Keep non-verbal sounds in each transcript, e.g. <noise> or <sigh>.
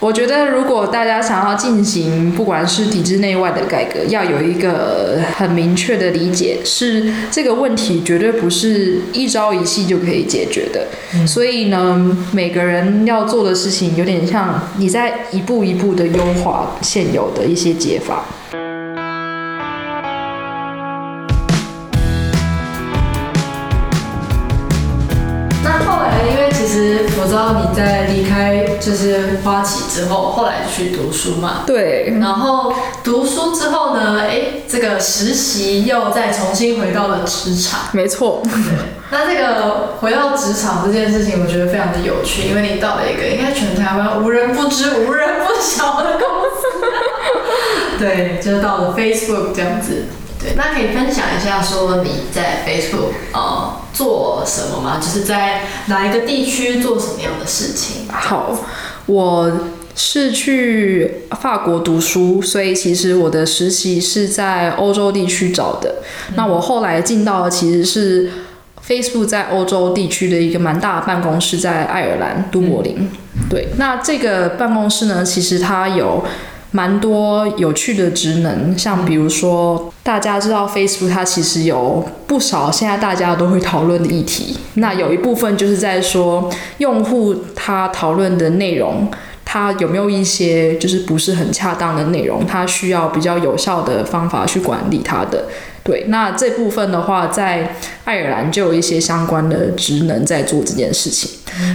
我觉得，如果大家想要进行不管是体制内外的改革，要有一个很明确的理解，是这个问题绝对不是一朝一夕就可以解决的。嗯。所以呢，每个人要做的事情，有点像你在一步一步的优化现有的一些解法。你在离开就是花旗之后，后来去读书嘛。对。然后读书之后呢，哎，这个实习又再重新回到了职场。没错。对。那这个回到职场这件事情，我觉得非常的有趣，因为你到了一个应该全台湾无人不知、无人不晓的公司。对，就到了 Facebook 这样子。对，那可以分享一下，说你在 Facebook 呃做什么吗？就是在哪一个地区做什么样的事情？好，我是去法国读书，所以其实我的实习是在欧洲地区找的。嗯。那我后来进到的其实是 Facebook 在欧洲地区的一个蛮大的办公室，在爱尔兰都柏林。嗯。对，那这个办公室呢，其实它有。蛮多有趣的职能，像比如说，大家知道 Facebook 它其实有不少现在大家都会讨论的议题。那有一部分就是在说，用户他讨论的内容，他有没有一些就是不是很恰当的内容，他需要比较有效的方法去管理他的。对，那这部分的话，在爱尔兰就有一些相关的职能在做这件事情。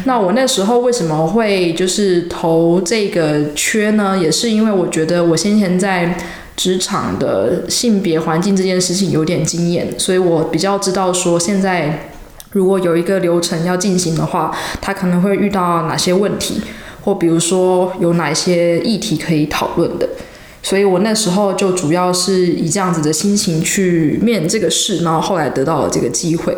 那我那时候为什么会就是投这个缺呢？也是因为我觉得我先前在职场的性别环境这件事情有点经验，所以我比较知道说现在如果有一个流程要进行的话，它可能会遇到哪些问题，或比如说有哪些议题可以讨论的。所以我那时候就主要是以这样子的心情去面这个试，然后后来得到了这个机会。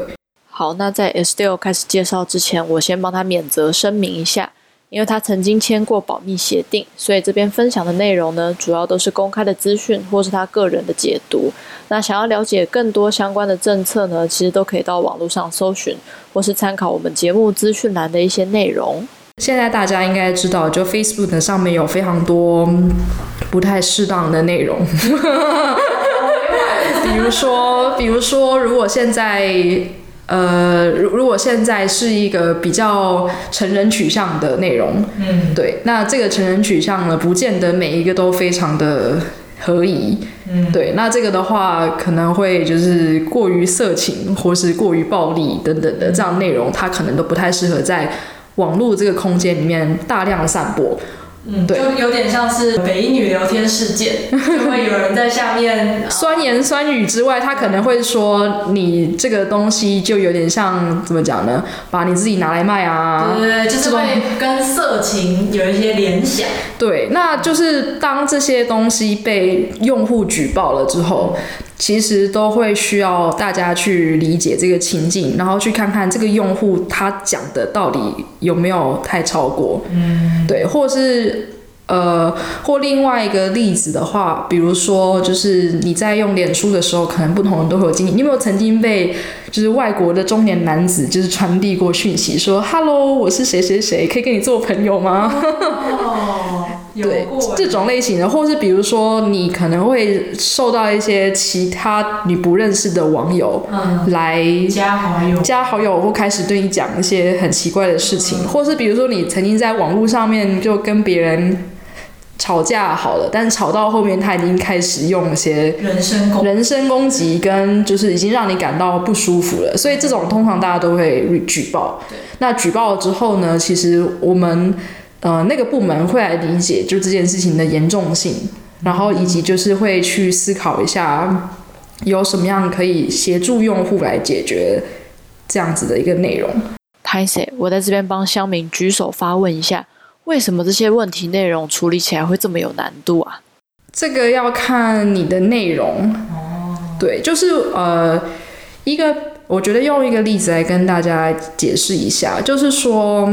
好，那在 Estelle 开始介绍之前，我先帮他免责声明一下，因为他曾经签过保密协定，所以这边分享的内容呢，主要都是公开的资讯或是他个人的解读。那想要了解更多相关的政策呢，其实都可以到网络上搜寻，或是参考我们节目资讯栏的一些内容。现在大家应该知道，就 Facebook 上面有非常多不太适当的内容，<laughs> 比如说，比如说，如果现在，呃，如如果现在是一个比较成人取向的内容，嗯，对，那这个成人取向呢，不见得每一个都非常的合宜，嗯，对，那这个的话，可能会就是过于色情或是过于暴力等等的这样内容，它可能都不太适合在。网络这个空间里面大量的散播，嗯，对，就有点像是北一女聊天事件，<laughs> 就会有人在下面酸言酸语之外，他可能会说你这个东西就有点像怎么讲呢？把你自己拿来卖啊，对对对，就是会跟色情有一些联想。对，那就是当这些东西被用户举报了之后。其实都会需要大家去理解这个情境，然后去看看这个用户他讲的到底有没有太超过，嗯，对，或是呃，或另外一个例子的话，比如说就是你在用脸书的时候，可能不同人都会有经历。你有没有曾经被就是外国的中年男子就是传递过讯息说，Hello，我是谁谁谁，可以跟你做朋友吗？哦 <laughs> 对这种类型的，或是比如说你可能会受到一些其他你不认识的网友来加好友，加好友或开始对你讲一些很奇怪的事情，或是比如说你曾经在网络上面就跟别人吵架好了，但是吵到后面他已经开始用一些人身攻人身攻击，跟就是已经让你感到不舒服了，所以这种通常大家都会举报。那举报了之后呢，其实我们。呃，那个部门会来理解就这件事情的严重性，然后以及就是会去思考一下有什么样可以协助用户来解决这样子的一个内容。拍谢，我在这边帮乡民举手发问一下，为什么这些问题内容处理起来会这么有难度啊？这个要看你的内容。哦。对，就是呃，一个我觉得用一个例子来跟大家解释一下，就是说。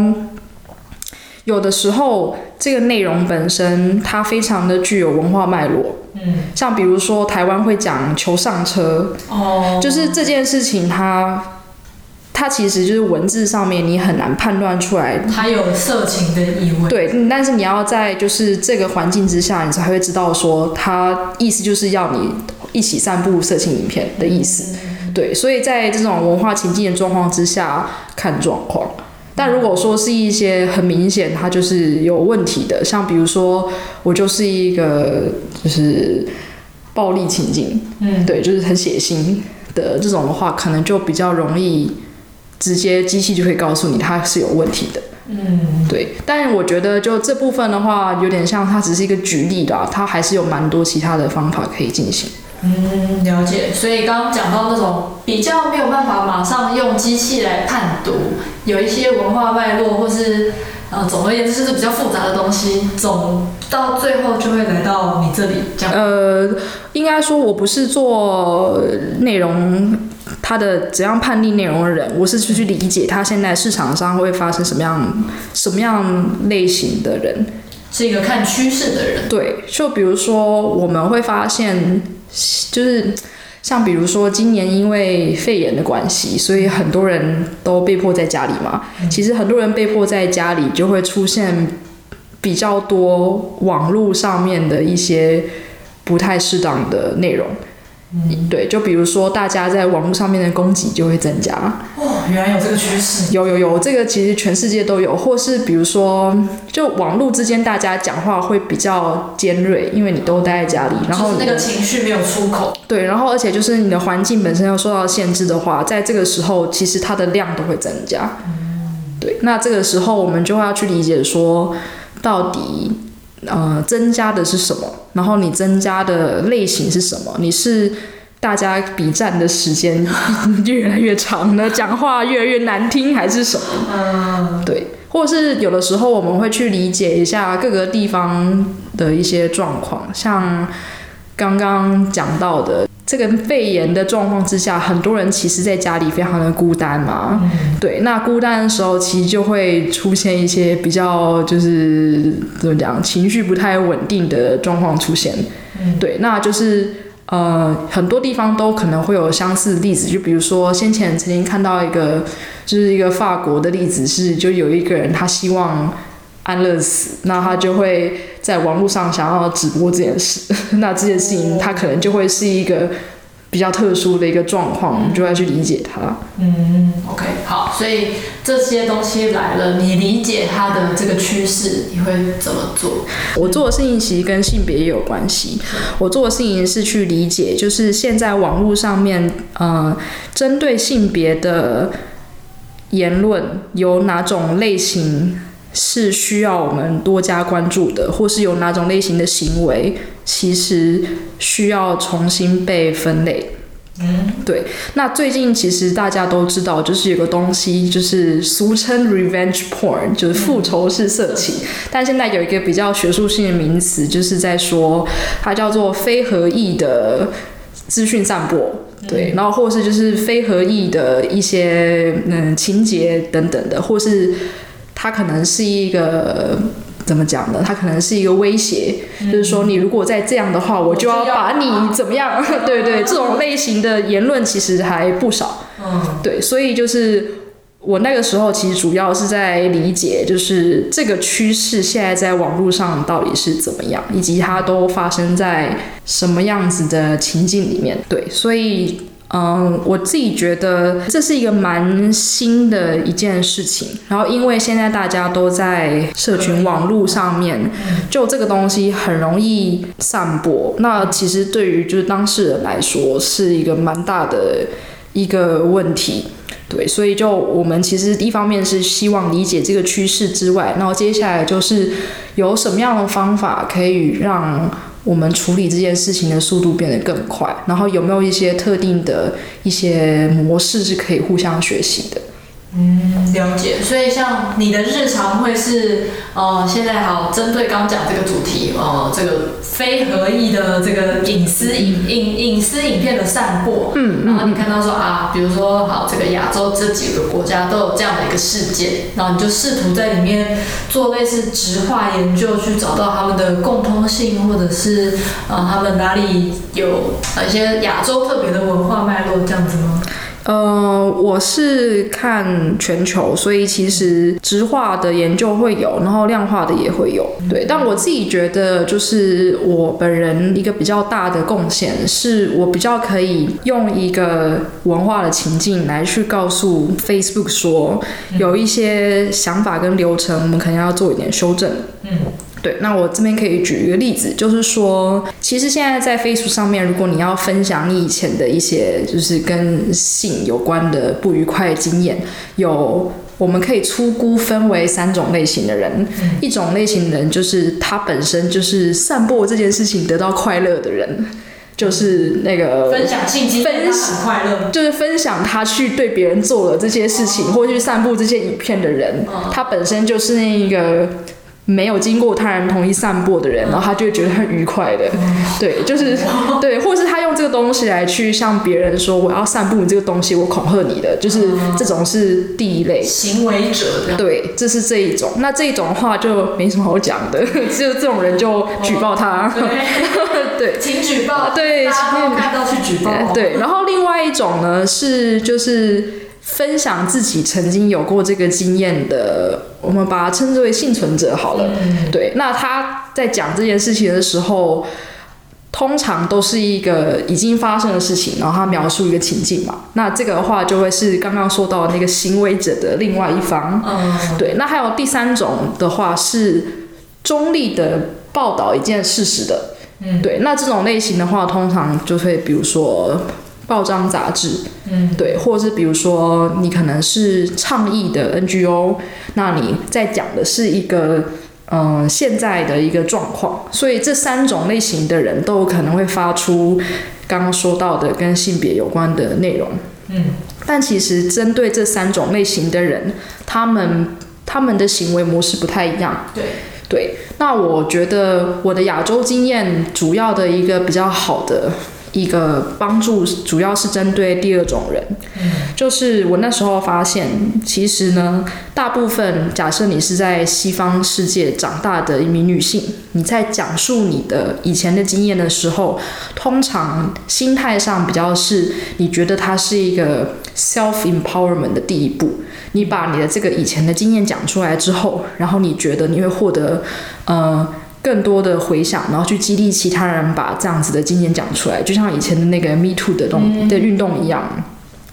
有的时候，这个内容本身它非常的具有文化脉络，嗯，像比如说台湾会讲求上车，哦，就是这件事情它它其实就是文字上面你很难判断出来，它有色情的意味。对，但是你要在就是这个环境之下，你才会知道说它意思就是要你一起散布色情影片的意思。对，所以在这种文化情境的状况之下看状况。但如果说是一些很明显它就是有问题的，像比如说我就是一个就是暴力情境，嗯，对，就是很血腥的这种的话，可能就比较容易。直接机器就可以告诉你它是有问题的，嗯，对。但我觉得就这部分的话，有点像它只是一个举例的，它还是有蛮多其他的方法可以进行。嗯，了解。所以刚刚讲到那种比较没有办法马上用机器来判读，有一些文化脉络或是呃，总而言之是比较复杂的东西，总到最后就会来到你这里这样。呃，应该说我不是做内容。他的怎样判定内容的人，我是去去理解他现在市场上会发生什么样什么样类型的人，是一个看趋势的人。对，就比如说我们会发现，就是像比如说今年因为肺炎的关系，所以很多人都被迫在家里嘛。其实很多人被迫在家里，就会出现比较多网络上面的一些不太适当的内容。嗯、对，就比如说大家在网络上面的攻击就会增加。哦，原来有这个趋势。有有有，这个其实全世界都有，或是比如说，就网络之间大家讲话会比较尖锐，因为你都待在家里，然后就是那个情绪没有出口。对，然后而且就是你的环境本身要受到限制的话，在这个时候其实它的量都会增加。嗯，对，那这个时候我们就会要去理解说，到底。呃，增加的是什么？然后你增加的类型是什么？你是大家比战的时间 <laughs> 越来越长了，讲话越来越难听，还是什么？嗯，对，或者是有的时候我们会去理解一下各个地方的一些状况，像刚刚讲到的。这个肺炎的状况之下，很多人其实在家里非常的孤单嘛。嗯、对，那孤单的时候，其实就会出现一些比较就是怎么讲，情绪不太稳定的状况出现。嗯、对，那就是呃，很多地方都可能会有相似的例子，就比如说先前曾经看到一个，就是一个法国的例子是，就有一个人他希望。安乐死，那他就会在网络上想要直播这件事，<laughs> 那这件事情它可能就会是一个比较特殊的一个状况，我们就要去理解它。嗯，OK，好，所以这些东西来了，你理解它的这个趋势，你会怎么做？我做的事情其实跟性别也有关系。我做的事情是去理解，就是现在网络上面，呃，针对性别的言论有哪种类型？是需要我们多加关注的，或是有哪种类型的行为，其实需要重新被分类。嗯，对。那最近其实大家都知道，就是有个东西，就是俗称 revenge porn，就是复仇式色情。嗯，但现在有一个比较学术性的名词，就是在说它叫做非合意的资讯散播。对，然后或是就是非合意的一些嗯情节等等的，或是。它可能是一个怎么讲呢？它可能是一个威胁，嗯、就是说你如果再这样的话，我就要把你怎么样？<laughs> 对对，这种类型的言论其实还不少。嗯，对，所以就是我那个时候其实主要是在理解，就是这个趋势现在在网络上到底是怎么样，以及它都发生在什么样子的情境里面。对，所以。嗯，我自己觉得这是一个蛮新的一件事情。然后，因为现在大家都在社群网络上面，就这个东西很容易散播。那其实对于就是当事人来说，是一个蛮大的一个问题。对，所以就我们其实一方面是希望理解这个趋势之外，然后接下来就是有什么样的方法可以让。我们处理这件事情的速度变得更快，然后有没有一些特定的一些模式是可以互相学习的？嗯，了解。所以像你的日常会是，呃，现在好针对刚讲这个主题，呃，这个非合意的这个隐私影影隐私影片的散播，嗯，然后你看到说啊，比如说好这个亚洲这几个国家都有这样的一个事件，然后你就试图在里面做类似直化研究，去找到他们的共通性，或者是呃他们哪里有一些亚洲特别的文化脉络这样子吗？呃，我是看全球，所以其实质化的研究会有，然后量化的也会有。对，但我自己觉得，就是我本人一个比较大的贡献，是我比较可以用一个文化的情境来去告诉 Facebook 说，有一些想法跟流程，我们可能要做一点修正。嗯。对，那我这边可以举一个例子，就是说，其实现在在 Facebook 上面，如果你要分享你以前的一些就是跟性有关的不愉快经验，有我们可以粗估分为三种类型的人，嗯、一种类型的人就是他本身就是散播这件事情得到快乐的人，就是那个分享性经分享快乐，就是分享他去对别人做了这些事情，哦、或者去散布这些影片的人，哦、他本身就是那一个。没有经过他人同意散播的人，然后他就会觉得很愉快的，对，就是对，或者是他用这个东西来去向别人说我要散布你这个东西，我恐吓你的，就是这种是第一类行为者。对，这是这一种。那这一种的话就没什么好讲的，<laughs> 就这种人就举报他。对，<laughs> 请举报。对，请看到去举报。对，然后另外一种呢是就是。分享自己曾经有过这个经验的，我们把它称之为幸存者好了。嗯、对，那他在讲这件事情的时候，通常都是一个已经发生的事情，然后他描述一个情境嘛。那这个的话就会是刚刚说到那个行为者的另外一方。嗯、对，那还有第三种的话是中立的报道一件事实的。嗯、对，那这种类型的话，通常就会比如说。报章杂志，嗯，对，或者是比如说你可能是倡议的 NGO，那你在讲的是一个嗯、呃、现在的一个状况，所以这三种类型的人都有可能会发出刚刚说到的跟性别有关的内容，嗯，但其实针对这三种类型的人，他们他们的行为模式不太一样，对。对，那我觉得我的亚洲经验主要的一个比较好的。一个帮助主要是针对第二种人，嗯，就是我那时候发现，其实呢，大部分假设你是在西方世界长大的一名女性，你在讲述你的以前的经验的时候，通常心态上比较是，你觉得它是一个 self empowerment 的第一步，你把你的这个以前的经验讲出来之后，然后你觉得你会获得，呃。更多的回响，然后去激励其他人把这样子的经验讲出来，就像以前的那个 Me Too 的动的运动一样。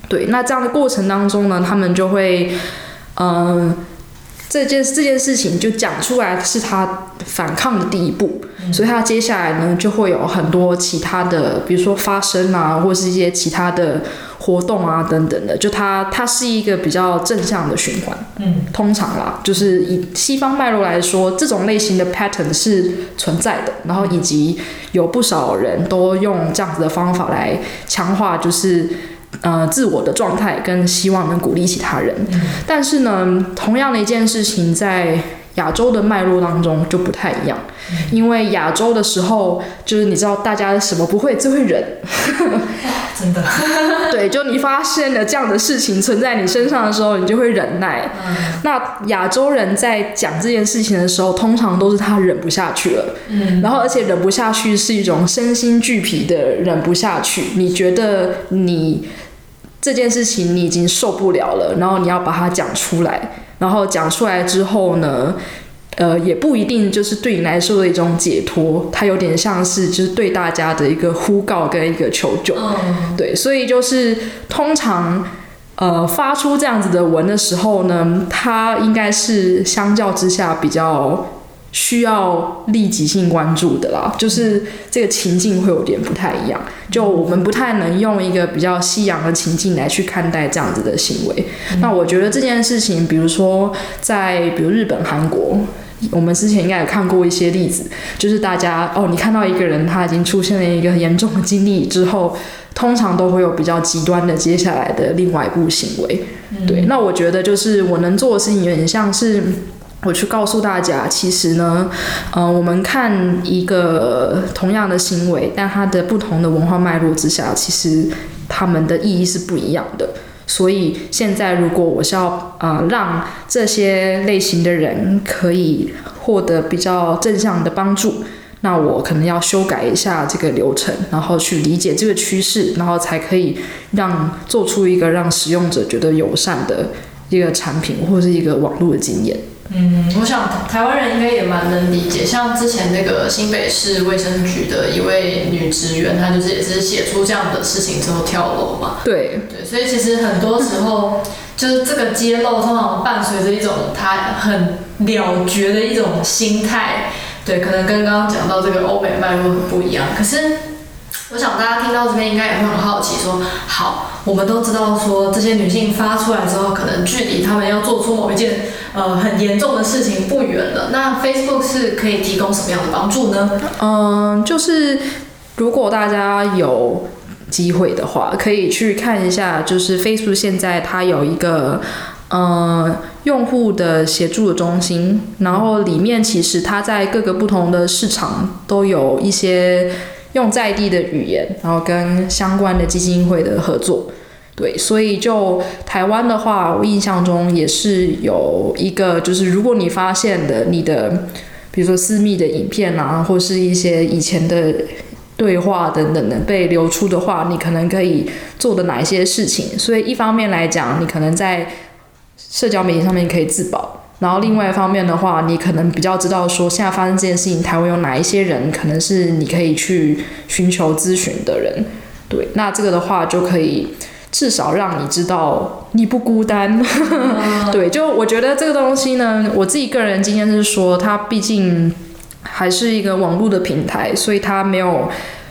对，那这样的过程当中呢，他们就会，嗯、呃，这件这件事情就讲出来是他反抗的第一步，所以他接下来呢就会有很多其他的，比如说发声啊，或是一些其他的。活动啊，等等的，就他它是一个比较正向的循环。嗯，通常啦，就是以西方脉络来说，这种类型的 pattern 是存在的，然后以及有不少人都用这样子的方法来强化，就是呃自我的状态跟希望能鼓励其他人。嗯，但是呢，同样的一件事情在。亚洲的脉络当中就不太一样，因为亚洲的时候，就是你知道大家什么不会，就会忍。<laughs> 真的。<laughs> 对，就你发现了这样的事情存在你身上的时候，你就会忍耐。嗯、那亚洲人在讲这件事情的时候，通常都是他忍不下去了。嗯。然后，而且忍不下去是一种身心俱疲的忍不下去。你觉得你这件事情你已经受不了了，然后你要把它讲出来。然后讲出来之后呢，呃，也不一定就是对你来说的一种解脱，它有点像是就是对大家的一个呼告跟一个求救。嗯、对，所以就是通常呃发出这样子的文的时候呢，它应该是相较之下比较。需要立即性关注的啦，就是这个情境会有点不太一样，就我们不太能用一个比较西洋的情境来去看待这样子的行为。嗯、那我觉得这件事情，比如说在比如日本、韩国，我们之前应该有看过一些例子，就是大家哦，你看到一个人他已经出现了一个很严重的经历之后，通常都会有比较极端的接下来的另外一步行为。嗯、对，那我觉得就是我能做的事情有点像是。我去告诉大家，其实呢，呃，我们看一个同样的行为，但它的不同的文化脉络之下，其实他们的意义是不一样的。所以现在，如果我是要呃让这些类型的人可以获得比较正向的帮助，那我可能要修改一下这个流程，然后去理解这个趋势，然后才可以让做出一个让使用者觉得友善的一个产品或者是一个网络的经验。嗯，我想台湾人应该也蛮能理解，像之前那个新北市卫生局的一位女职员，她就是也是写出这样的事情之后跳楼嘛。对对，所以其实很多时候 <laughs> 就是这个揭露，通常伴随着一种她很了结的一种心态。对，可能跟刚刚讲到这个欧美脉络很不一样。可是我想大家听到这边应该也会很好奇说，说好，我们都知道说这些女性发出来之后，可能距离她们要做出某一件。呃，很严重的事情不远了。那 Facebook 是可以提供什么样的帮助呢？嗯，就是如果大家有机会的话，可以去看一下，就是 Facebook 现在它有一个呃用户的协助的中心，然后里面其实它在各个不同的市场都有一些用在地的语言，然后跟相关的基金会的合作。对，所以就台湾的话，我印象中也是有一个，就是如果你发现的你的，比如说私密的影片啊，或是一些以前的对话等等的被流出的话，你可能可以做的哪一些事情。所以一方面来讲，你可能在社交媒体上面可以自保，然后另外一方面的话，你可能比较知道说现在发生这件事情，台湾有哪一些人可能是你可以去寻求咨询的人。对，那这个的话就可以。至少让你知道你不孤单，<laughs> 对，就我觉得这个东西呢，我自己个人经验是说，它毕竟还是一个网络的平台，所以它没有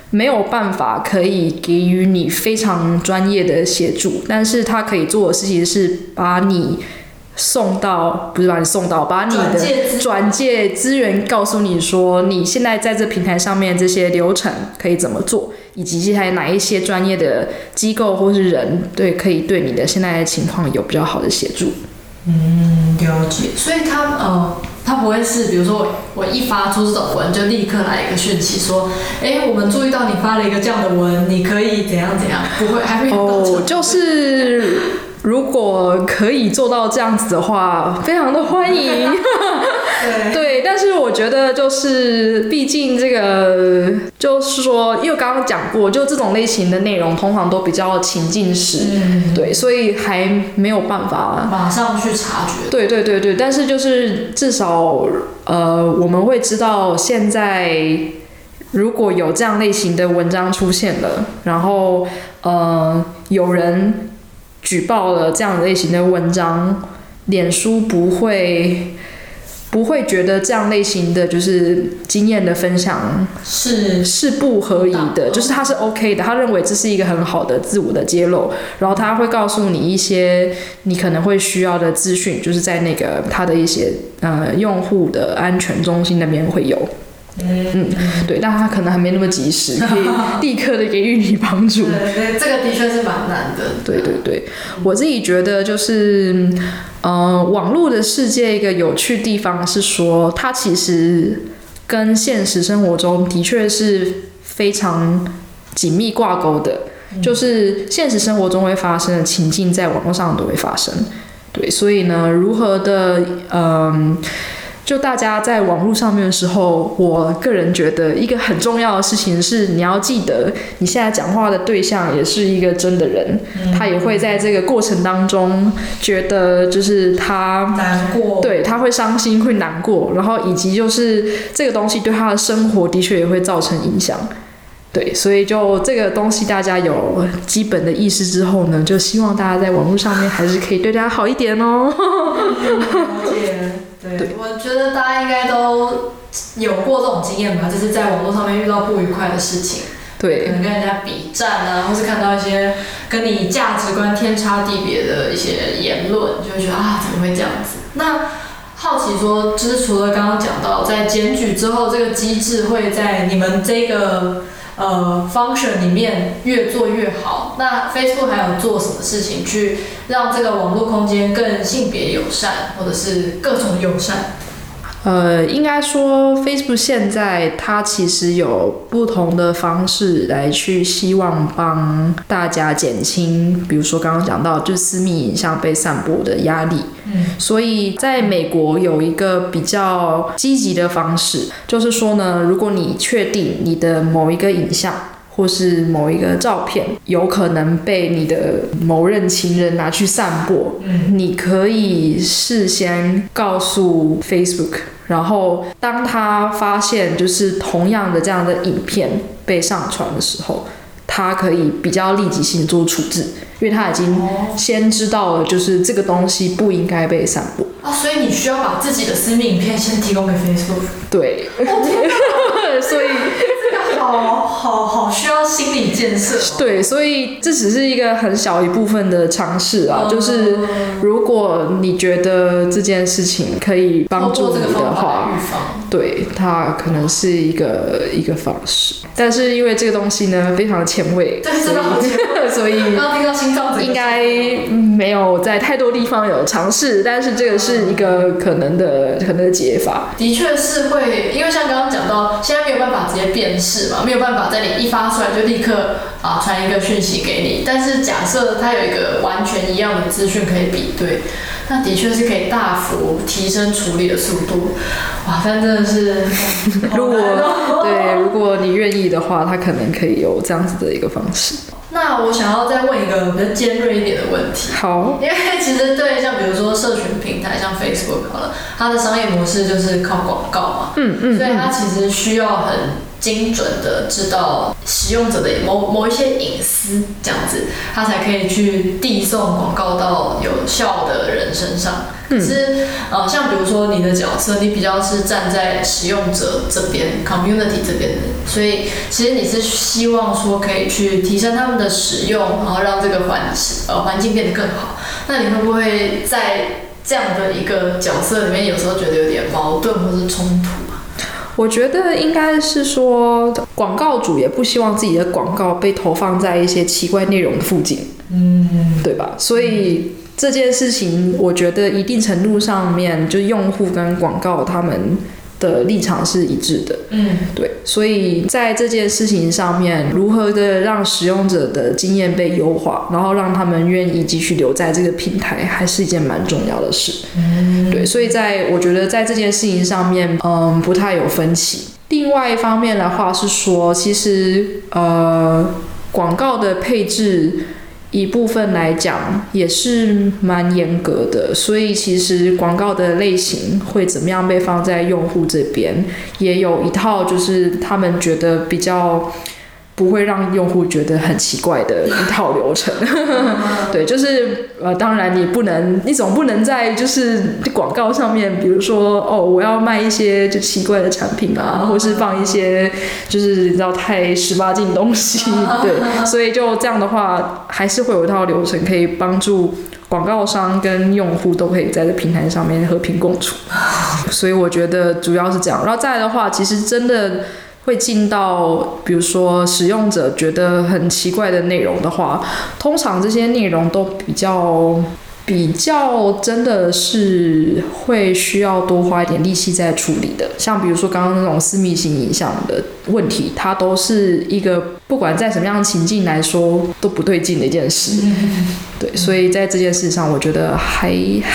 没有办法可以给予你非常专业的协助，但是它可以做的事情是把你送到，不是把你送到，把你的转介资源告诉你说，你现在在这平台上面这些流程可以怎么做。以及接下来哪一些专业的机构或是人，对，可以对你的现在的情况有比较好的协助。嗯，了解。所以他呃，他不会是，比如说我我一发出这种文，就立刻来一个讯息说，哎，我们注意到你发了一个这样的文，你可以怎样怎样？不会，还会有哦，就是如果可以做到这样子的话，非常的欢迎。对，<laughs> 对，但是我觉得就是，毕竟这个就是说，因为刚刚讲过，就这种类型的内容通常都比较情境式，嗯、对，所以还没有办法马上去察觉。对对对对，但是就是至少呃，我们会知道现在如果有这样类型的文章出现了，然后呃，有人举报了这样类型的文章，脸书不会。不会觉得这样类型的就是经验的分享是是不合宜的，就是他是 OK 的，他认为这是一个很好的自我的揭露，然后他会告诉你一些你可能会需要的资讯，就是在那个他的一些呃用户的安全中心那边会有。嗯，对，但他可能还没那么及时，<laughs> 可以立刻的给予你帮助。对对，这个的确是蛮难的。对对对，我自己觉得就是，呃，网络的世界一个有趣地方是说，它其实跟现实生活中的确是非常紧密挂钩的，就是现实生活中会发生的情境，在网络上都会发生。对，所以呢，如何的，嗯、呃。就大家在网络上面的时候，我个人觉得一个很重要的事情是，你要记得你现在讲话的对象也是一个真的人，嗯、他也会在这个过程当中觉得就是他难过，对，他会伤心会难过，然后以及就是这个东西对他的生活的确也会造成影响，对，所以就这个东西大家有基本的意识之后呢，就希望大家在网络上面还是可以对大家好一点哦。<laughs> 对，对，我觉得大家应该都有过这种经验吧，就是在网络上面遇到不愉快的事情，对，可能跟人家比战啊，或是看到一些跟你价值观天差地别的一些言论，就会觉得啊，怎么会这样子？那好奇说，就是除了刚刚讲到在检举之后，这个机制会在你们这个。呃，function 里面越做越好。那 Facebook 还有做什么事情去让这个网络空间更性别友善，或者是各种友善？呃，应该说，Facebook 现在它其实有不同的方式来去希望帮大家减轻，比如说刚刚讲到，就是私密影像被散播的压力。嗯，所以在美国有一个比较积极的方式，就是说呢，如果你确定你的某一个影像，或是某一个照片有可能被你的某任情人拿去散播，嗯，你可以事先告诉 Facebook，然后当他发现就是同样的这样的影片被上传的时候，他可以比较立即性做处置，因为他已经先知道了，就是这个东西不应该被散播。啊，所以你需要把自己的私密影片先提供给 Facebook。对，<laughs> 所以。好好好，需要心理建设。对，所以这只是一个很小一部分的尝试啊。就是如果你觉得这件事情可以帮助你的话，对，它可能是一个一个方式。但是因为这个东西呢，非常的前卫，对，真的好前卫，所以 <laughs> 应该没有在太多地方有尝试。但是这个是一个可能的可能的解法。的确是会，因为像刚刚讲到，现在没有办法直接辨识。没有办法在你一发出来就立刻啊传一个讯息给你，但是假设它有一个完全一样的资讯可以比对，那的确是可以大幅提升处理的速度。哇，但真的是，如果对，如果你愿意的话，它可能可以有这样子的一个方式。那我想要再问一个比较尖锐一点的问题。好，因为其实对像比如说社群平台，像 Facebook 好了，它的商业模式就是靠广告嘛，嗯嗯，所以它其实需要很。精准的知道使用者的某某一些隐私，这样子，他才可以去递送广告到有效的人身上。可是，呃，像比如说你的角色，你比较是站在使用者这边，community 这边的，所以其实你是希望说可以去提升他们的使用，然后让这个环呃环境变得更好。那你会不会在这样的一个角色里面，有时候觉得有点矛盾或是冲突？我觉得应该是说，广告主也不希望自己的广告被投放在一些奇怪内容附近，嗯，对吧？所以这件事情，我觉得一定程度上面，就用户跟广告他们。的立场是一致的，嗯，对，所以在这件事情上面，如何的让使用者的经验被优化，然后让他们愿意继续留在这个平台，还是一件蛮重要的事，嗯，对，所以在我觉得在这件事情上面，嗯，不太有分歧。另外一方面的话是说，其实呃，广告的配置。一部分来讲也是蛮严格的，所以其实广告的类型会怎么样被放在用户这边，也有一套就是他们觉得比较。不会让用户觉得很奇怪的一套流程，<laughs> 对，就是呃，当然你不能，你总不能在就是广告上面，比如说哦，我要卖一些就奇怪的产品啊，或是放一些就是你知道太十八禁东西，<laughs> 对，所以就这样的话，还是会有一套流程可以帮助广告商跟用户都可以在这平台上面和平共处，<laughs> 所以我觉得主要是这样，然后再来的话，其实真的。会进到，比如说使用者觉得很奇怪的内容的话，通常这些内容都比较。比较真的是会需要多花一点力气在处理的，像比如说刚刚那种私密性影像的问题，它都是一个不管在什么样的情境来说都不对劲的一件事。对，所以在这件事上，我觉得还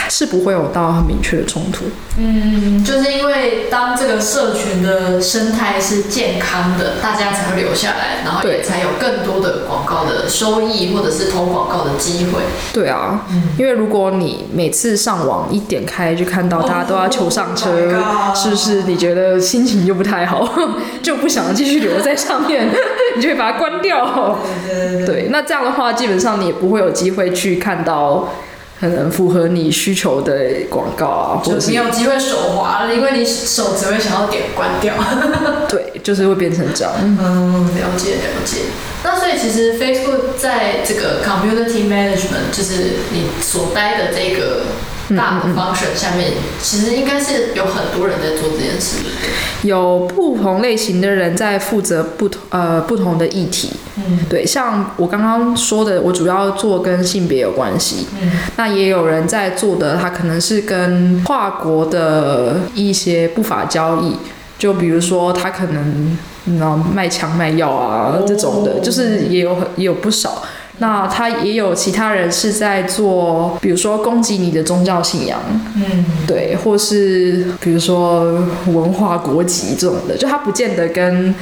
是不会有到很明确的冲突。嗯，就是因为当这个社群的生态是健康的，大家才会留下来，然后也才有更多的广告的收益或者是投广告的机会。对啊，因为如如果你每次上网一点开就看到大家都要求上车，oh、是不是你觉得心情就不太好，<laughs> 就不想继续留在上面，<laughs> 你就会把它关掉。对，那这样的话，基本上你也不会有机会去看到可能符合你需求的广告啊，或者是没有机会手滑了，因为你手只会想要点关掉。<laughs> 对，就是会变成这样。嗯，了解了解。那所以其实 Facebook 在这个 community management，就是你所待的这个大的 function 下面，其实应该是有很多人在做这件事。有不同类型的人在负责不同呃不同的议题。嗯，对，像我刚刚说的，我主要做跟性别有关系。嗯，那也有人在做的，他可能是跟跨国的一些不法交易，就比如说他可能你知道卖枪卖药啊这种的，就是也有很也有不少。那他也有其他人是在做，比如说攻击你的宗教信仰，嗯，对，或是比如说文化国籍这种的，就他不见得跟，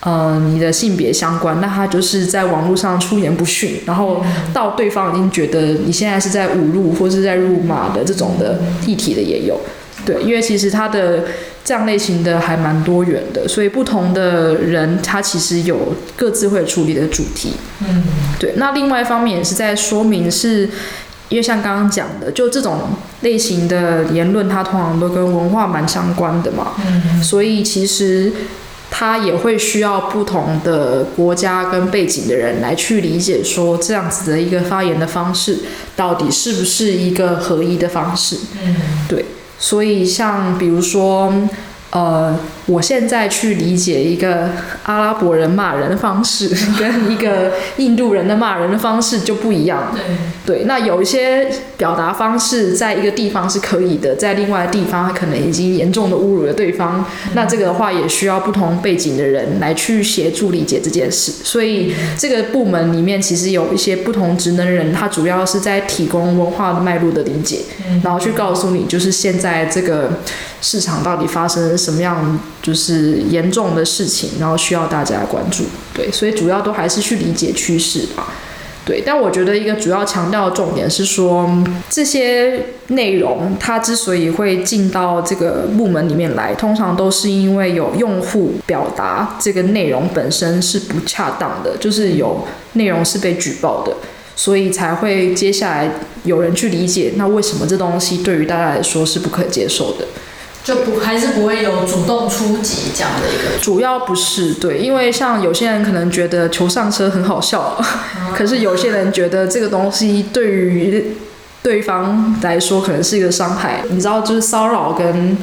呃，你的性别相关，那他就是在网络上出言不逊，然后到对方已经觉得你现在是在侮辱或是在辱骂的这种的议题的也有，对，因为其实他的。这样类型的还蛮多元的，所以不同的人他其实有各自会处理的主题。嗯，对。那另外一方面也是在说明是，因为像刚刚讲的，就这种类型的言论，它通常都跟文化蛮相关的嘛。嗯。所以其实他也会需要不同的国家跟背景的人来去理解，说这样子的一个发言的方式，到底是不是一个合一的方式？嗯，对。所以，像比如说，呃，我现在去理解一个阿拉伯人骂人的方式，<laughs> 跟一个印度人的骂人的方式就不一样。对，对，那有一些表达方式在一个地方是可以的，在另外的地方他可能已经严重的侮辱了对方。那这个的话，也需要不同背景的人来去协助理解这件事。所以，这个部门里面其实有一些不同职能人，他主要是在提供文化的脉络的理解，然后去告诉你，就是现在这个市场到底发生什么样就是严重的事情，然后需要大家关注。对，所以主要都还是去理解趋势吧。对，但我觉得一个主要强调的重点是说，这些内容它之所以会进到这个部门里面来，通常都是因为有用户表达这个内容本身是不恰当的，就是有内容是被举报的，所以才会接下来有人去理解，那为什么这东西对于大家来说是不可接受的。就不还是不会有主动出击这样的一个，主要不是对，因为像有些人可能觉得求上车很好笑，<laughs> 可是有些人觉得这个东西对于对方来说可能是一个伤害。你知道，就是骚扰跟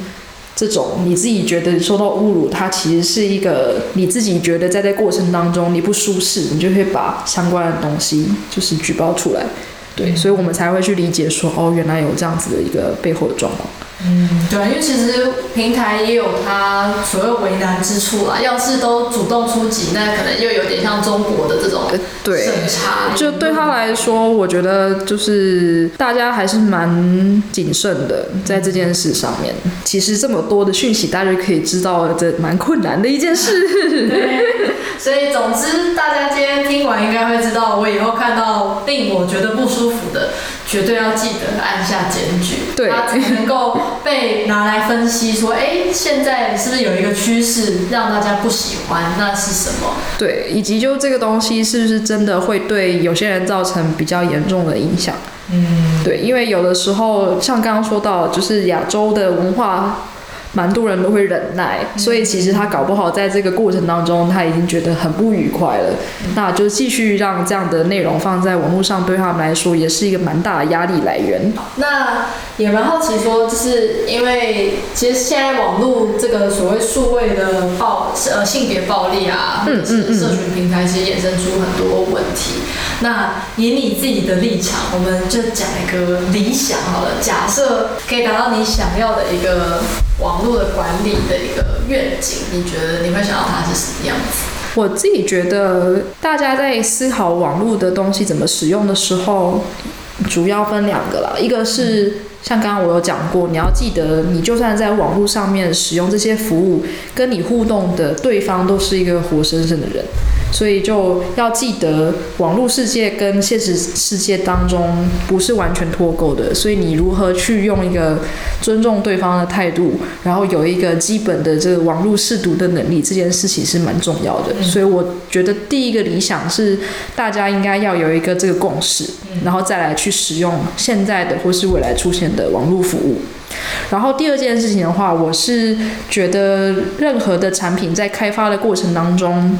这种你自己觉得受到侮辱，它其实是一个你自己觉得在这过程当中你不舒适，你就会把相关的东西就是举报出来。对，所以我们才会去理解说，哦，原来有这样子的一个背后的状况。嗯，对，因为其实平台也有它所谓为难之处啦。要是都主动出击，那可能又有点像中国的这种审查。就对他来说，我觉得就是大家还是蛮谨慎的在这件事上面。其实这么多的讯息，大家就可以知道这蛮困难的一件事。<laughs> 对，所以总之，大家今天听完应该会知道，我以后看到令我觉得不舒服的。绝对要记得按下检举，对，它才能够被拿来分析，说，哎，现在是不是有一个趋势让大家不喜欢？那是什么？对，以及就这个东西是不是真的会对有些人造成比较严重的影响？嗯，对，因为有的时候像刚刚说到，就是亚洲的文化。蛮多人都会忍耐，所以其实他搞不好在这个过程当中，他已经觉得很不愉快了。那就继续让这样的内容放在网络上，对他们来说也是一个蛮大的压力来源。那也蛮好奇说，就是因为其实现在网络这个所谓数位的暴呃性别暴力啊，嗯嗯嗯，社群平台其实衍生出很多问题。那以你自己的立场，我们就讲一个理想好了，假设可以达到你想要的一个。网络的管理的一个愿景，你觉得你会想要它是什么样子？我自己觉得，大家在思考网络的东西怎么使用的时候，主要分两个啦，一个是像刚刚我有讲过，你要记得，你就算在网络上面使用这些服务，跟你互动的对方都是一个活生生的人。所以就要记得，网络世界跟现实世界当中不是完全脱钩的。所以你如何去用一个尊重对方的态度，然后有一个基本的这个网络试读的能力，这件事情是蛮重要的。所以我觉得第一个理想是大家应该要有一个这个共识，然后再来去使用现在的或是未来出现的网络服务。然后第二件事情的话，我是觉得任何的产品在开发的过程当中。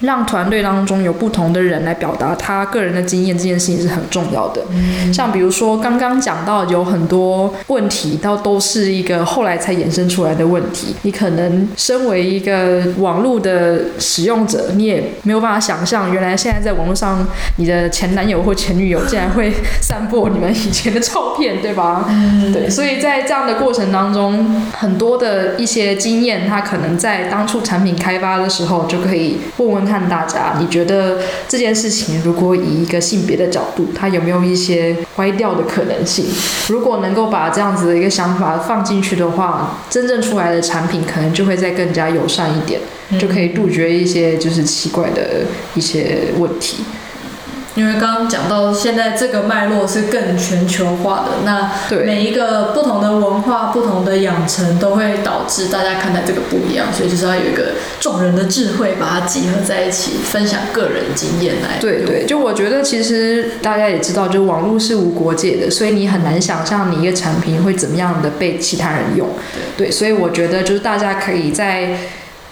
让团队当中有不同的人来表达他个人的经验，这件事情是很重要的。嗯、像比如说刚刚讲到有很多问题，到都是一个后来才衍生出来的问题。你可能身为一个网络的使用者，你也没有办法想象，原来现在在网络上，你的前男友或前女友竟然会 <laughs> 散播你们以前的照片，对吧？嗯、对，所以在这样的过程当中，很多的一些经验，他可能在当初产品开发的时候就可以问问。看大家，你觉得这件事情如果以一个性别的角度，它有没有一些歪掉的可能性？如果能够把这样子的一个想法放进去的话，真正出来的产品可能就会再更加友善一点，就可以杜绝一些就是奇怪的一些问题。因为刚刚讲到，现在这个脉络是更全球化的，那每一个不同的文化、不同的养成，都会导致大家看待这个不一样，所以就是要有一个众人的智慧，把它集合在一起，分享个人经验来。对对，就我觉得其实大家也知道，就网络是无国界的，所以你很难想象你一个产品会怎么样的被其他人用。对，所以我觉得就是大家可以在。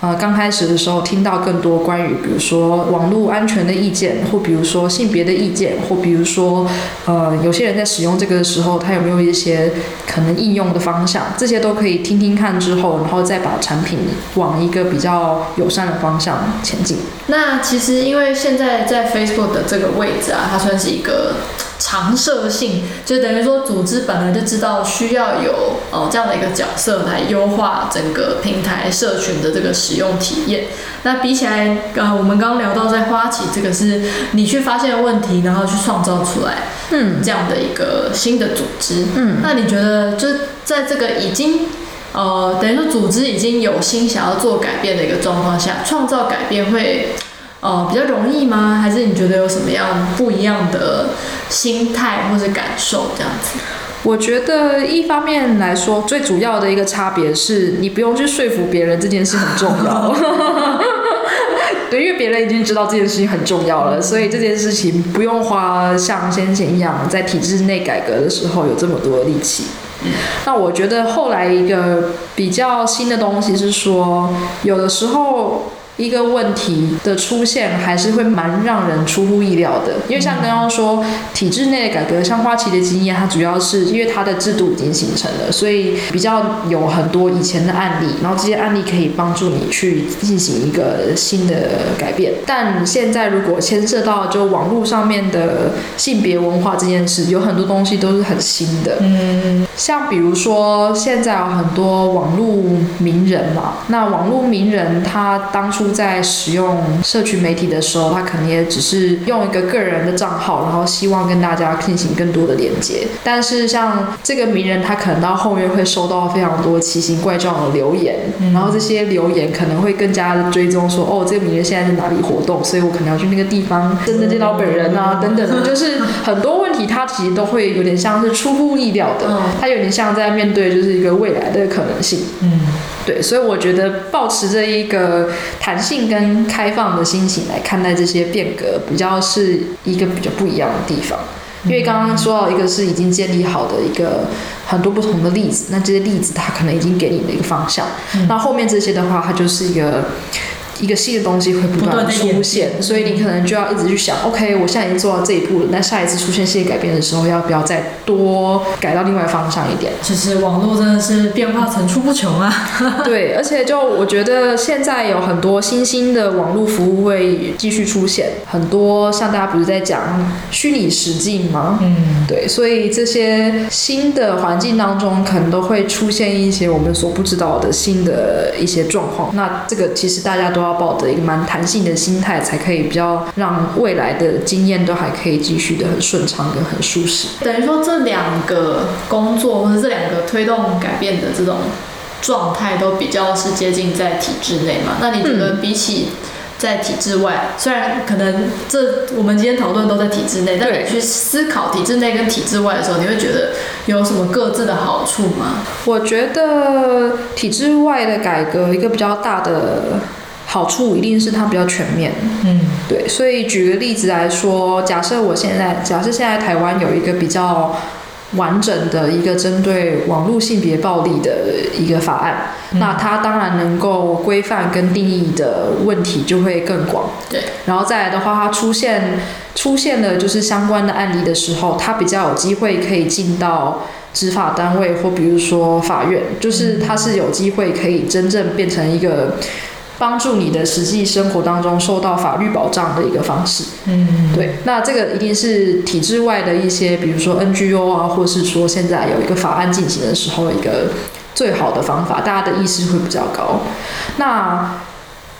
呃，刚开始的时候听到更多关于，比如说网络安全的意见，或比如说性别的意见，或比如说，呃，有些人在使用这个的时候，他有没有一些可能应用的方向，这些都可以听听看之后，然后再把产品往一个比较友善的方向前进。那其实因为现在在 Facebook 的这个位置啊，它算是一个。常设性就等于说，组织本来就知道需要有哦这样的一个角色来优化整个平台社群的这个使用体验。那比起来，呃，我们刚刚聊到在花旗这个是你去发现问题，然后去创造出来，嗯，这样的一个新的组织，嗯，那你觉得就在这个已经呃等于说组织已经有心想要做改变的一个状况下，创造改变会？哦，比较容易吗？还是你觉得有什么样不一样的心态或者感受这样子？我觉得一方面来说，最主要的一个差别是你不用去说服别人这件事很重要。<laughs> 对，因为别人已经知道这件事情很重要了，所以这件事情不用花像先前一样在体制内改革的时候有这么多力气。那我觉得后来一个比较新的东西是说，有的时候。一个问题的出现还是会蛮让人出乎意料的，因为像刚刚说体制内的改革，像花旗的经验，它主要是因为它的制度已经形成了，所以比较有很多以前的案例，然后这些案例可以帮助你去进行一个新的改变。但现在如果牵涉到就网络上面的性别文化这件事，有很多东西都是很新的。嗯，像比如说现在有很多网络名人嘛，那网络名人他当初。在使用社群媒体的时候，他可能也只是用一个个人的账号，然后希望跟大家进行更多的连接。但是像这个名人，他可能到后面会收到非常多奇形怪状的留言，然后这些留言可能会更加的追踪说，哦，这个名人现在在哪里活动，所以我可能要去那个地方真的见到本人啊，等等的，<laughs> 就是很多问题，他其实都会有点像是出乎意料的，他有点像在面对就是一个未来的可能性。嗯。对，所以我觉得保持着一个弹性跟开放的心情来看待这些变革，比较是一个比较不一样的地方。因为刚刚说到一个是已经建立好的一个很多不同的例子，那这些例子它可能已经给你的一个方向，那后面这些的话，它就是一个。一个新的东西会不断的出现，所以你可能就要一直去想，OK，我现在已经做到这一步了，那下一次出现新的改变的时候，要不要再多改到另外方向一点？其实网络真的是变化层出不穷啊。<laughs> 对，而且就我觉得现在有很多新兴的网络服务会继续出现，很多像大家不是在讲虚拟实境吗？嗯，对，所以这些新的环境当中，可能都会出现一些我们所不知道的新的一些状况。那这个其实大家都要。要抱着一个蛮弹性的心态，才可以比较让未来的经验都还可以继续的很顺畅跟很舒适。等于说这两个工作或者这两个推动改变的这种状态，都比较是接近在体制内嘛？那你觉得比起？在体制外，虽然可能这我们今天讨论都在体制内，但你去思考体制内跟体制外的时候，你会觉得有什么各自的好处吗？我觉得体制外的改革一个比较大的好处，一定是它比较全面。嗯，对。所以举个例子来说，假设我现在，假设现在台湾有一个比较完整的一个针对网络性别暴力的一个法案，嗯、那它当然能够规范跟定义的问题就会更广。对，然后再来的话，它出现出现了就是相关的案例的时候，它比较有机会可以进到执法单位或比如说法院，就是它是有机会可以真正变成一个。帮助你的实际生活当中受到法律保障的一个方式，嗯，对，那这个一定是体制外的一些，比如说 NGO 啊，或是说现在有一个法案进行的时候，一个最好的方法，大家的意识会比较高。那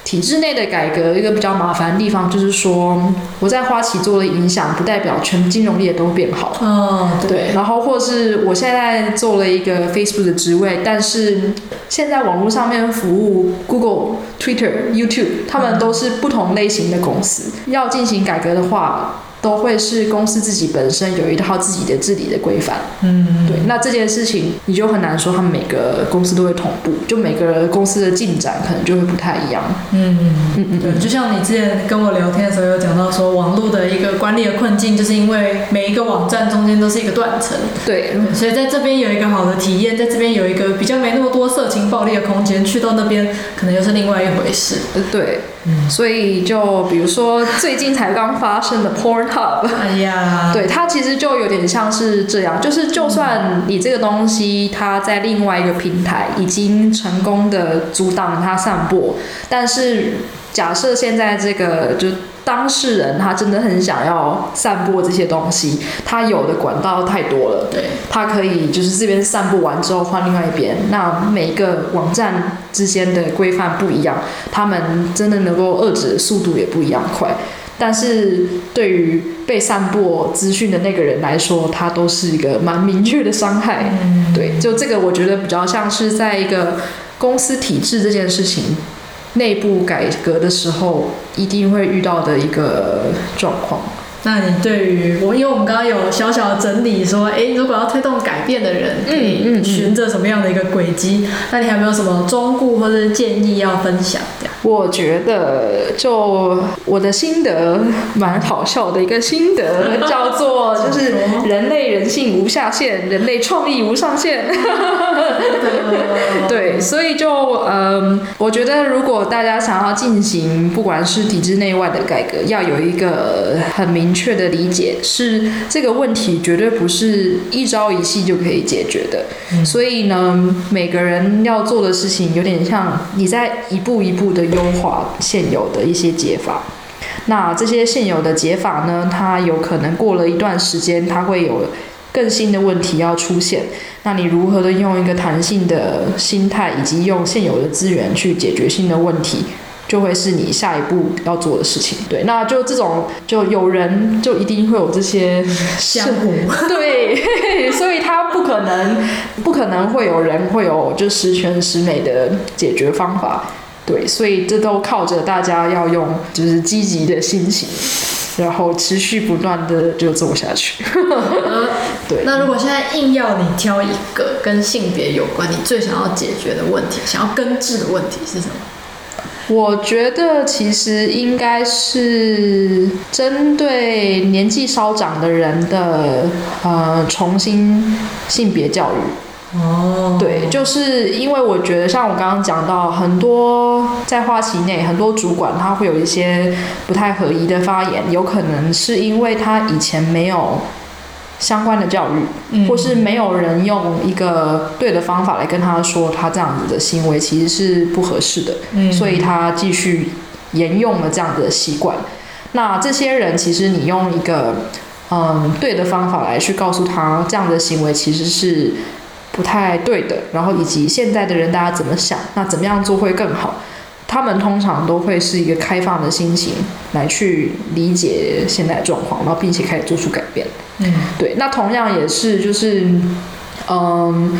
体制内的改革，一个比较麻烦的地方就是说，我在花旗做的影响，不代表全金融业都变好。嗯，对。对，然后或是我现在做了一个 Facebook 的职位，但是现在网络上面服务 Google、Twitter、YouTube，他们都是不同类型的公司，要进行改革的话。都会是公司自己本身有一套自己的治理的规范，嗯，对。那这件事情你就很难说，他们每个公司都会同步，就每个公司的进展可能就会不太一样。嗯嗯嗯嗯，对。就像你之前跟我聊天的时候有讲到说，网络的一个管理的困境，就是因为每一个网站中间都是一个断层。对，所以在这边有一个好的体验，在这边有一个比较没那么多色情暴力的空间，去到那边可能又是另外一回事。对。嗯，所以就比如说最近才刚发生的 Pornhub，哎呀，<laughs> 对，它其实就有点像是这样，就是就算你这个东西它在另外一个平台已经成功的阻挡它散播，但是假设现在这个就。当事人他真的很想要散播这些东西，他有的管道太多了。对，他可以就是这边散播完之后换另外一边。那每一个网站之间的规范不一样，他们真的能够遏制的速度也不一样快。但是对于被散播资讯的那个人来说，他都是一个蛮明确的伤害。嗯，对，就这个我觉得比较像是在一个公司体制这件事情。内部改革的时候，一定会遇到的一个状况。那你对于我，因为我们刚刚有小小的整理说，哎，如果要推动改变的人，嗯嗯循着什么样的一个轨迹？那你还有没有什么忠告或者建议要分享？我觉得，就我的心得，蛮好笑的一个心得，叫做就是 <laughs> 人类人性无下限，人类创意无上限。<laughs> 对，所以就嗯，我觉得如果大家想要进行不管是体制内外的改革，要有一个很明确的理解，是这个问题绝对不是一朝一夕就可以解决的。嗯、所以呢，每个人要做的事情有点像你在一步一步的优化现有的一些解法。那这些现有的解法呢，它有可能过了一段时间，它会有更新的问题要出现。那你如何的用一个弹性的心态，以及用现有的资源去解决新的问题？就会是你下一步要做的事情，对，那就这种就有人就一定会有这些相互，<laughs> 对，<laughs> 所以他不可能不可能会有人会有就十全十美的解决方法，对，所以这都靠着大家要用就是积极的心情，然后持续不断的就做下去。<laughs> 对，那如果现在硬要你挑一个跟性别有关，你最想要解决的问题，想要根治的问题是什么？我觉得其实应该是针对年纪稍长的人的呃重新性别教育。哦，对，就是因为我觉得像我刚刚讲到，很多在花旗内很多主管他会有一些不太合宜的发言，有可能是因为他以前没有。相关的教育，或是没有人用一个对的方法来跟他说，他这样子的行为其实是不合适的，嗯，所以他继续沿用了这样子的习惯。那这些人其实你用一个嗯对的方法来去告诉他，这样的行为其实是不太对的，然后以及现在的人大家怎么想，那怎么样做会更好？他们通常都会是一个开放的心情来去理解现在的状况，然后并且开始做出改变。嗯，对。那同样也是，就是，嗯，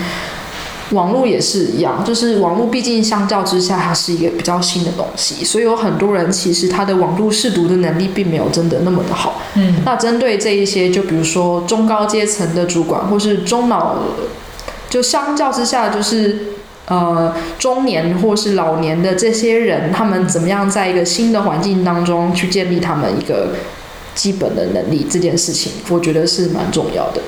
网络也是一样，就是网络毕竟相较之下，它是一个比较新的东西，所以有很多人其实他的网络试读的能力并没有真的那么的好。嗯。那针对这一些，就比如说中高阶层的主管，或是中老，就相较之下，就是。呃，中年或是老年的这些人，他们怎么样在一个新的环境当中去建立他们一个基本的能力这件事情，我觉得是蛮重要的。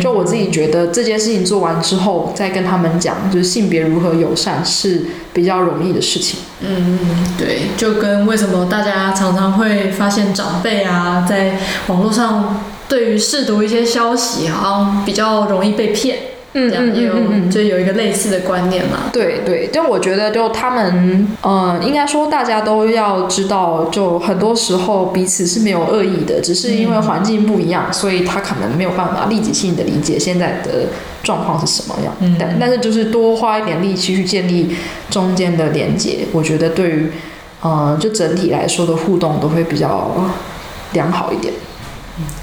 就我自己觉得这件事情做完之后，再跟他们讲，就是性别如何友善是比较容易的事情。嗯，对，就跟为什么大家常常会发现长辈啊，在网络上对于试读一些消息，好像比较容易被骗。嗯，这样也有，就有一个类似的观念嘛。对对，就我觉得，就他们，呃，应该说大家都要知道，就很多时候彼此是没有恶意的，只是因为环境不一样，嗯、所以他可能没有办法立即性的理解现在的状况是什么样。嗯，但但是就是多花一点力气去建立中间的连接，我觉得对于，呃，就整体来说的互动都会比较良好一点。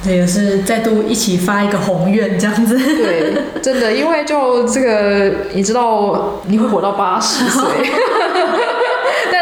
这也是再度一起发一个宏愿这样子。对，真的，因为就这个，你知道你会活到八十岁。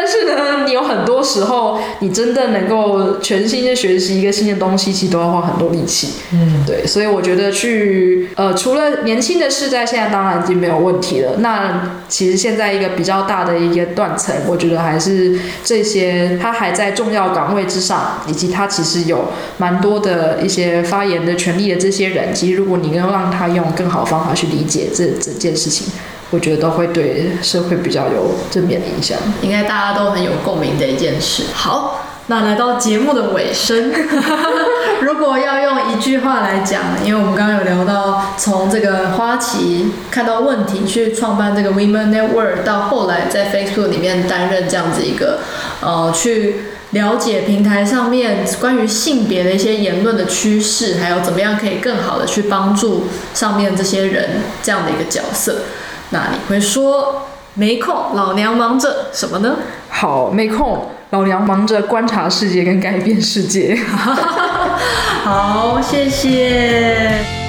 但是呢，你有很多时候，你真的能够全心的学习一个新的东西，其实都要花很多力气。嗯，对，所以我觉得去呃，除了年轻的世代，现在当然已经没有问题了。那其实现在一个比较大的一个断层，我觉得还是这些他还在重要岗位之上，以及他其实有蛮多的一些发言的权利的这些人，其实如果你能让他用更好的方法去理解这这件事情。我觉得都会对社会比较有正面的影响，应该大家都很有共鸣的一件事。好，那来到节目的尾声，<laughs> 如果要用一句话来讲，因为我们刚刚有聊到，从这个花旗看到问题去创办这个 Women Network，到后来在 Facebook 里面担任这样子一个，呃，去了解平台上面关于性别的一些言论的趋势，还有怎么样可以更好的去帮助上面这些人这样的一个角色。那你会说没空，老娘忙着什么呢？好，没空，老娘忙着观察世界跟改变世界。<laughs> <laughs> 好，谢谢。